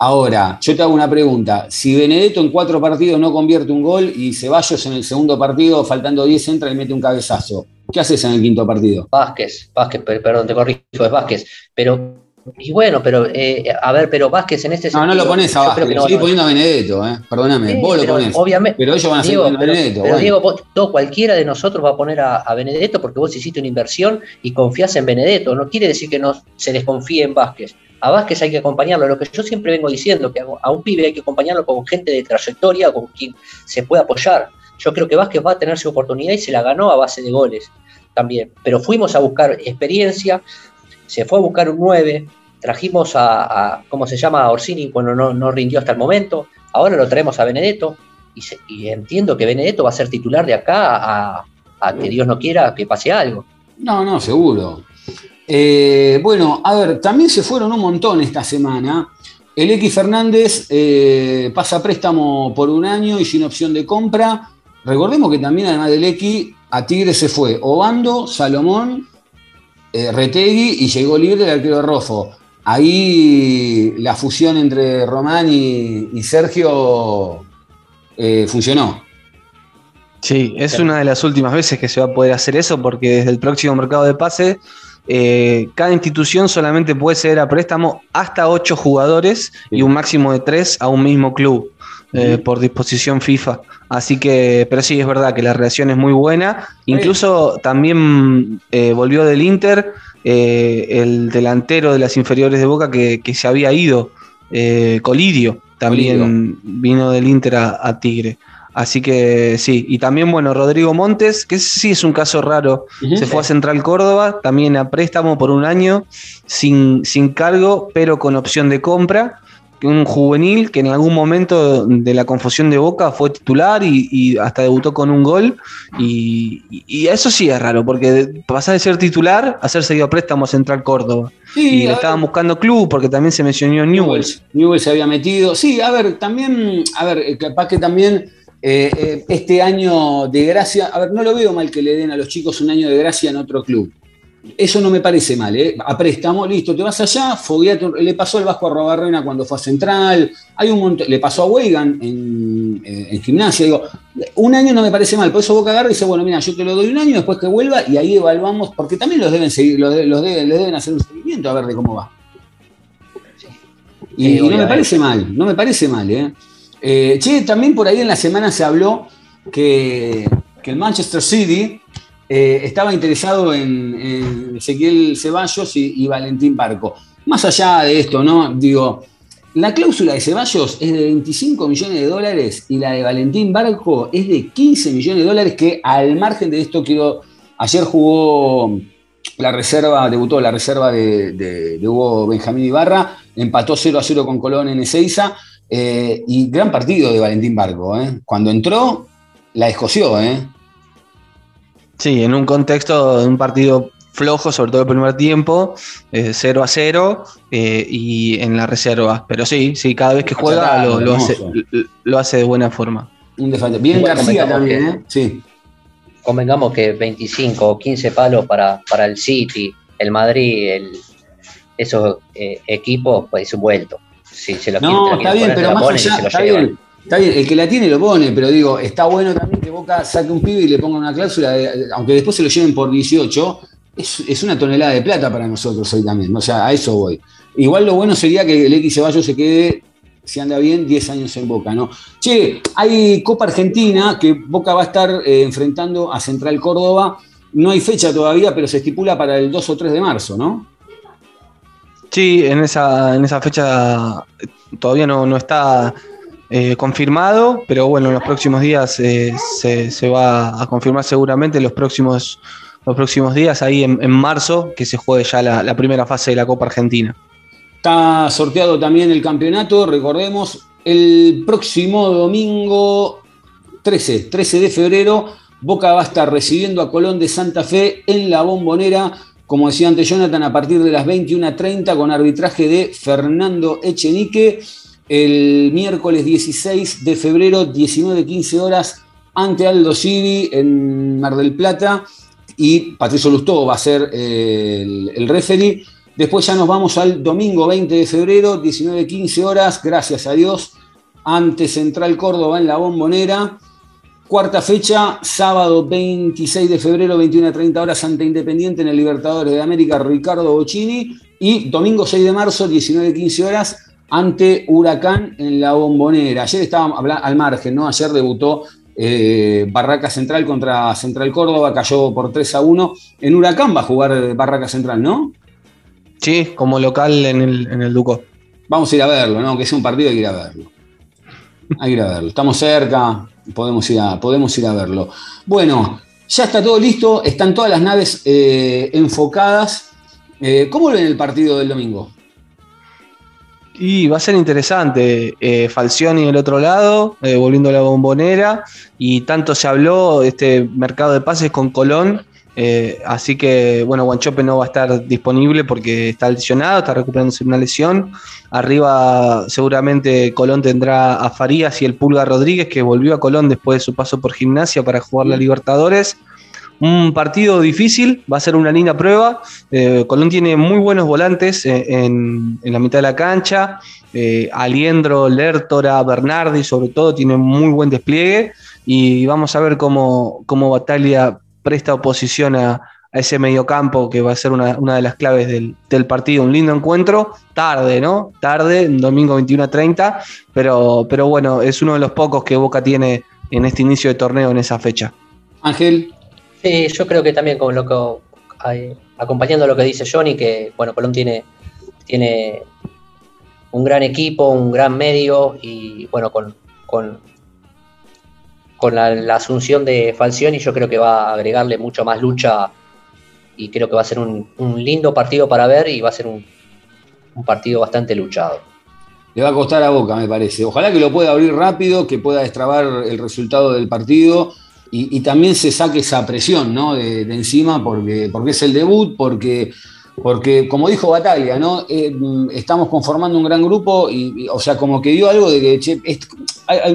Ahora, yo te hago una pregunta. Si Benedetto en cuatro partidos no convierte un gol y Ceballos en el segundo partido, faltando 10, entra y mete un cabezazo, ¿qué haces en el quinto partido? Vázquez, Vázquez, per- perdón, te corrijo, es Vázquez. Pero, y bueno, pero, eh, a ver, pero Vázquez en este No, no lo pones a Vázquez, lo no- poniendo a Benedetto, ¿eh? Perdóname, Sí, vos lo ponés. Obviamente, Pero ellos van a seguir poniendo a Benedetto. pero bueno. Diego, vos- todo, cualquiera de nosotros va a poner a, a Benedetto porque vos hiciste una inversión y confías en Benedetto. No quiere decir que no se desconfíe en Vázquez. A Vázquez hay que acompañarlo. Lo que yo siempre vengo diciendo, que a, a un pibe hay que acompañarlo con gente de trayectoria, con quien se pueda apoyar. Yo creo que Vázquez va a tener su oportunidad y se la ganó a base de goles también. Pero fuimos a buscar experiencia, se fue a buscar un 9, trajimos a, a- ¿cómo se llama? A Orsini cuando no, no rindió hasta el momento. Ahora lo traemos a Benedetto y, se- y entiendo que Benedetto va a ser titular de acá a, a que Dios no quiera que pase algo. No, no, seguro. Eh, bueno, a ver, también se fueron un montón esta semana. El X Fernández eh, pasa préstamo por un año y sin opción de compra. Recordemos que también, además del X, a Tigre se fue Obando, Salomón, eh, Retegui y llegó libre el arquero Rofo. Ahí la fusión entre Román y, y Sergio eh, funcionó. Sí, es una de las últimas veces que se va a poder hacer eso porque desde el próximo mercado de pase eh, cada institución solamente puede ceder a préstamo hasta ocho jugadores y un máximo de tres a un mismo club eh, por disposición FIFA. Así que, pero sí, es verdad que la relación es muy buena. Incluso también eh, volvió del Inter eh, el delantero de las inferiores de Boca que, que se había ido, eh, Colidio, también vino del Inter a, a Tigre. Así que sí, y también, bueno, Rodrigo Montes, que sí es un caso raro, se fue a Central Córdoba, también a préstamo por un año, sin, sin cargo, pero con opción de compra. Un juvenil que en algún momento de la confusión de Boca fue titular y, y hasta debutó con un gol. Y, eso sí es raro, porque pasar de ser titular a ser seguido a préstamo a Central Córdoba. Sí, y le ver, estaban buscando club, porque también se mencionó Newells. Newell se había metido. Sí, a ver, también, a ver, eh, capaz que también eh, eh, este año de gracia, a ver, no lo veo mal que le den a los chicos un año de gracia en otro club. Eso no me parece mal, ¿eh? A préstamo, listo, te vas allá, fogueate le pasó al Vasco a Robarrena cuando fue a Central, hay un montón, le pasó a Weigan en, eh, en gimnasia, digo, un año no me parece mal, por eso Boca agarra y dice, bueno, mira, yo te lo doy un año después que vuelva y ahí evaluamos, porque también los deben seguir, los, de- los deben, les deben hacer un seguimiento a ver de cómo va. Y, no me obviamente. parece mal, no me parece mal, ¿eh? Eh, che, también por ahí en la semana se habló que, que el Manchester City eh, estaba interesado en, en Ezequiel Ceballos y, Valentín Barco. Más allá de esto, ¿no? Digo, la cláusula de Ceballos es de 25 millones de dólares y la de Valentín Barco es de 15 millones de dólares que al margen de esto quiero... Ayer jugó la reserva, debutó la reserva de Hugo Benjamín Ibarra, empató 0 a 0 con Colón en Ezeiza, eh, y gran partido de Valentín Barco. ¿eh? Cuando entró, la escoció. ¿eh? Sí, en un contexto de un partido flojo, sobre todo el primer tiempo, eh, 0 a 0 eh, y en la reserva. Pero sí, sí, cada vez que juega lo, lo hace, lo hace de buena forma. Un defensor. Bien García convengamos también, que- ¿eh? Sí. Convengamos que 25 o 15 palos para, para el City, el Madrid, el, esos eh, equipos, pues es vuelto. Si se lo No, quieren- está bien, pero más allá, está bien. Está bien, el que la tiene lo pone, pero digo, está bueno también que Boca saque un pibe y le ponga una cláusula, aunque después se lo lleven por 18, es, es una tonelada de plata para nosotros hoy también. O sea, a eso voy. Igual lo bueno sería que el X Ceballos se quede, si anda bien, 10 años en Boca, ¿no? Che, hay Copa Argentina que Boca va a estar eh, enfrentando a Central Córdoba. No hay fecha todavía, pero se estipula para el 2 o 3 de marzo, ¿no? Sí, en esa, en esa fecha todavía no, no está eh, confirmado, pero bueno, en los próximos días eh, se, va a confirmar seguramente en los próximos, los próximos días, ahí en, en marzo, que se juegue ya la, la primera fase de la Copa Argentina. Está sorteado también el campeonato, recordemos, el próximo domingo 13, 13 de febrero, Boca va a estar recibiendo a Colón de Santa Fe en la bombonera, como decía antes Jonathan, a partir de las 21.30 con arbitraje de Fernando Echenique. El miércoles 16 de febrero, 19.15 horas, ante Aldo Civi en Mar del Plata. Y Patricio Lustó va a ser eh, el, el referee. Después ya nos vamos al domingo 20 de febrero, 19-15 horas, gracias a Dios, ante Central Córdoba en la Bombonera. Cuarta fecha, sábado 26 de febrero, 21 a 30 horas, ante Independiente en el Libertadores de América, Ricardo Bocini. Y domingo 6 de marzo, 19 15 horas, ante Huracán en la Bombonera. Ayer estábamos al margen, ¿no? Ayer debutó eh, Barraca Central contra Central Córdoba, cayó por 3 a 1. En Huracán va a jugar Barraca Central, ¿no? Sí, como local en el, en el Duco. Vamos a ir a verlo, ¿no? Que sea un partido hay que ir a verlo. Hay que ir a verlo. Estamos cerca, podemos ir a, podemos ir a verlo. Bueno, ya está todo listo, están todas las naves eh, enfocadas. Eh, ¿Cómo ven el partido del domingo? Y va a ser interesante. Eh, Falcioni del otro lado, eh, volviendo a la bombonera. Y tanto se habló este mercado de pases con Colón. así que, bueno, Guanchope no va a estar disponible porque está lesionado, está recuperándose una lesión. Arriba seguramente Colón tendrá a Farías y el Pulga Rodríguez, que volvió a Colón después de su paso por gimnasia para jugar la Libertadores. Un partido difícil, va a ser una linda prueba. Eh, Colón tiene muy buenos volantes eh, en, la mitad de la cancha. Eh, Aliendro, Lertora, Bernardi, sobre todo, tienen muy buen despliegue. Y vamos a ver cómo, cómo Batalla presta oposición a, a ese mediocampo que va a ser una, de las claves del, partido. Un lindo encuentro, tarde, ¿no? Tarde, domingo 21 a 30, pero, pero bueno, es uno de los pocos que Boca tiene en este inicio de torneo en esa fecha. Ángel. Sí, yo creo que también con lo que acompañando lo que dice Johnny, que bueno, Colón tiene, tiene un gran equipo, un gran medio y bueno, con, con, la, la, asunción de Falcioni yo creo que va a agregarle mucho más lucha y creo que va a ser un, lindo partido para ver y va a ser un, partido bastante luchado. Le va a costar a Boca, me parece. Ojalá que lo pueda abrir rápido, que pueda destrabar el resultado del partido y, también se saque esa presión ¿no? de, encima porque, porque es el debut, porque, porque como dijo Bataglia, ¿no? Eh, estamos conformando un gran grupo y, o sea, como que dio algo de que,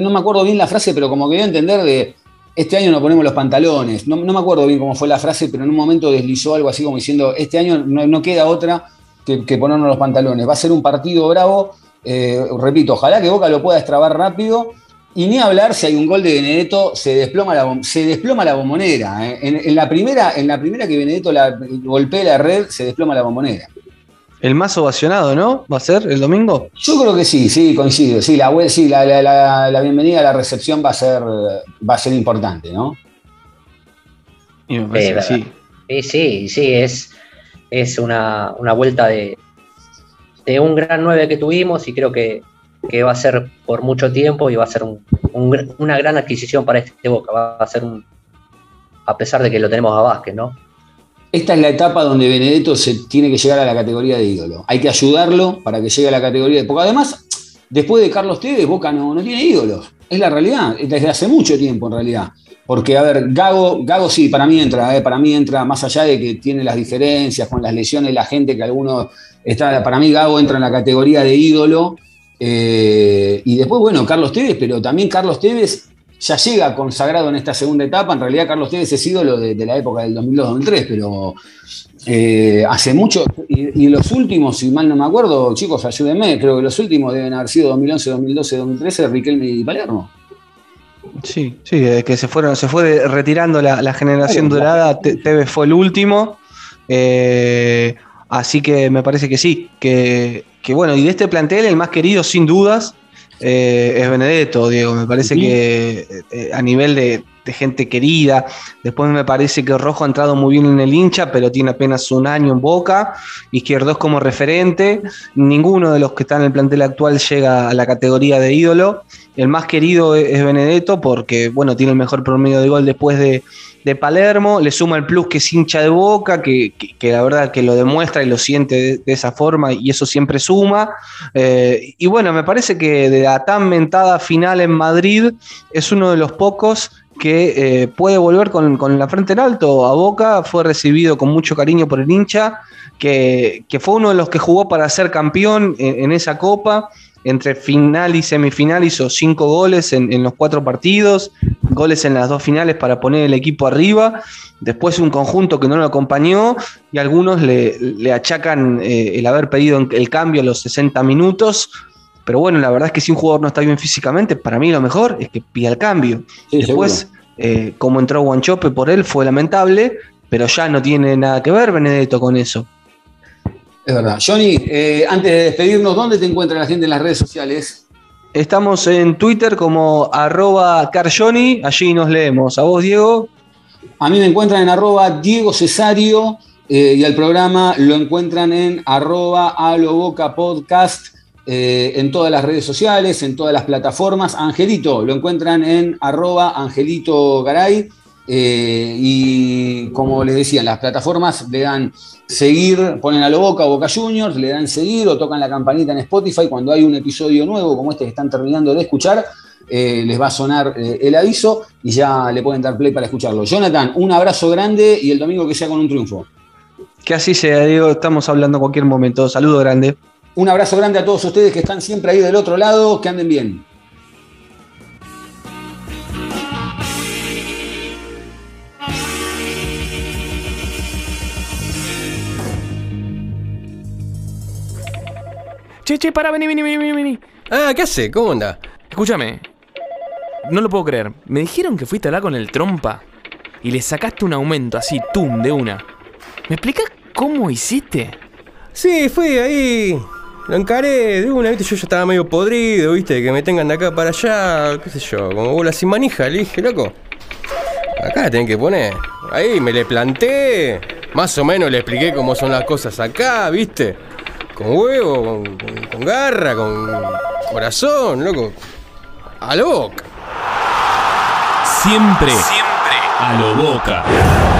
no me acuerdo bien la frase, pero como que dio a entender de este año nos ponemos los pantalones. No, me acuerdo bien cómo fue la frase, pero en un momento deslizó algo así como diciendo, este año no, queda otra que, ponernos los pantalones. Va a ser un partido bravo. Eh, repito, ojalá que Boca lo pueda extrabar rápido. Y ni hablar si hay un gol de Benedetto, se desploma la, se desploma la bombonera. ¿eh? En, la primera, en la primera que Benedetto la, golpea la red, se desploma la bombonera el más ovacionado, ¿no? ¿Va a ser el domingo? Yo creo que sí, sí, coincido. Sí, la, sí, la, bienvenida a la recepción va a ser, va a ser importante, ¿no? Y me sí. Sí, sí, sí, es, es una, vuelta de, de, un gran 9 que tuvimos y creo que, va a ser por mucho tiempo y va a ser una gran adquisición para este Boca. Va a ser un, a pesar de que lo tenemos a Vázquez, ¿no? Esta es la etapa donde Benedetto se tiene que llegar a la categoría de ídolo. Hay que ayudarlo para que llegue a la categoría de. Porque además, después de Carlos Tevez, Boca no, no tiene ídolos. Es la realidad, desde hace mucho tiempo en realidad. Porque, a ver, Gago, Gago sí, para mí entra, eh, para mí entra, más allá de que tiene las diferencias con las lesiones, la gente que algunos está, para mí Gago entra en la categoría de ídolo. Eh, y después, bueno, Carlos Tevez, pero también Carlos Tevez ya llega consagrado en esta segunda etapa. En realidad, Carlos Tevez es ídolo de, la época del 2002-2003, pero eh, hace mucho. Y, los últimos, si mal no me acuerdo, chicos, ayúdenme, creo que los últimos deben haber sido 2011, 2012, 2013, Riquelme y Palermo. Sí, sí, que se fueron, se fue retirando la, generación dorada, Tevez fue el último. Eh, así que me parece que sí, que, que bueno, y de este plantel el más querido sin dudas eh, es Benedetto, Diego. Me parece que eh, a nivel de, gente querida, después me parece que Rojo ha entrado muy bien en el hincha, pero tiene apenas un año en boca. Izquierdos como referente. Ninguno de los que están en el plantel actual llega a la categoría de ídolo. El más querido es Benedetto porque, bueno, tiene el mejor promedio de gol después de, de Palermo, le suma el plus que es hincha de boca, que, la verdad que lo demuestra y lo siente de, esa forma y eso siempre suma. Eh, y bueno, me parece que de la tan mentada final en Madrid es uno de los pocos que eh, puede volver con, la frente en alto a Boca, fue recibido con mucho cariño por el hincha, que, fue uno de los que jugó para ser campeón en esa copa entre final y semifinal hizo cinco goles en, los cuatro partidos, goles en las dos finales para poner el equipo arriba, después un conjunto que no lo acompañó y algunos le, achacan eh, el haber pedido el cambio a los 60 minutos. Pero bueno, la verdad es que si un jugador no está bien físicamente, para mí lo mejor es que pida el cambio. después, eh, como entró Guanchope por él, fue lamentable, pero ya no tiene nada que ver Benedetto con eso. Es verdad. Johnny, eh, antes de despedirnos, ¿dónde te encuentra la gente en las redes sociales? Estamos en Twitter como arroba carjoni, allí nos leemos. ¿A vos, Diego? A mí me encuentran en arroba Diego Cesario eh, y al programa lo encuentran en arroba aloboca podcast eh, en todas las redes sociales, en todas las plataformas. Angelito, lo encuentran en arroba Angelito Garay. y como les decía, las plataformas le dan seguir, ponen a lo boca Boca Juniors, le dan seguir o tocan la campanita en Spotify cuando hay un episodio nuevo como este que están terminando de escuchar. Eh, les va a sonar eh, el aviso y ya le pueden dar play para escucharlo. Jonathan, un abrazo grande y el domingo que sea con un triunfo. Que así sea, Diego, estamos hablando en cualquier momento. Saludo grande. Un abrazo grande a todos ustedes que están siempre ahí del otro lado, que anden bien. Che, che, para, vení, vení, vení, vení. Ah, ¿qué hace? ¿Cómo anda? Escúchame. No lo puedo creer. Me dijeron que fuiste a hablar con el trompa y le sacaste un aumento así, tum, de una. ¿Me explicas cómo hiciste? Sí, fui ahí. Lo encaré de una, viste, yo ya estaba medio podrido, viste, que me tengan de acá para allá, qué sé yo, como bola sin manija, le dije, loco. Acá la tienen que poner. Ahí me le planté, más o menos le expliqué cómo son las cosas acá, viste con huevo, con, garra, con corazón, loco. A lo boca. Siempre, siempre a lo boca.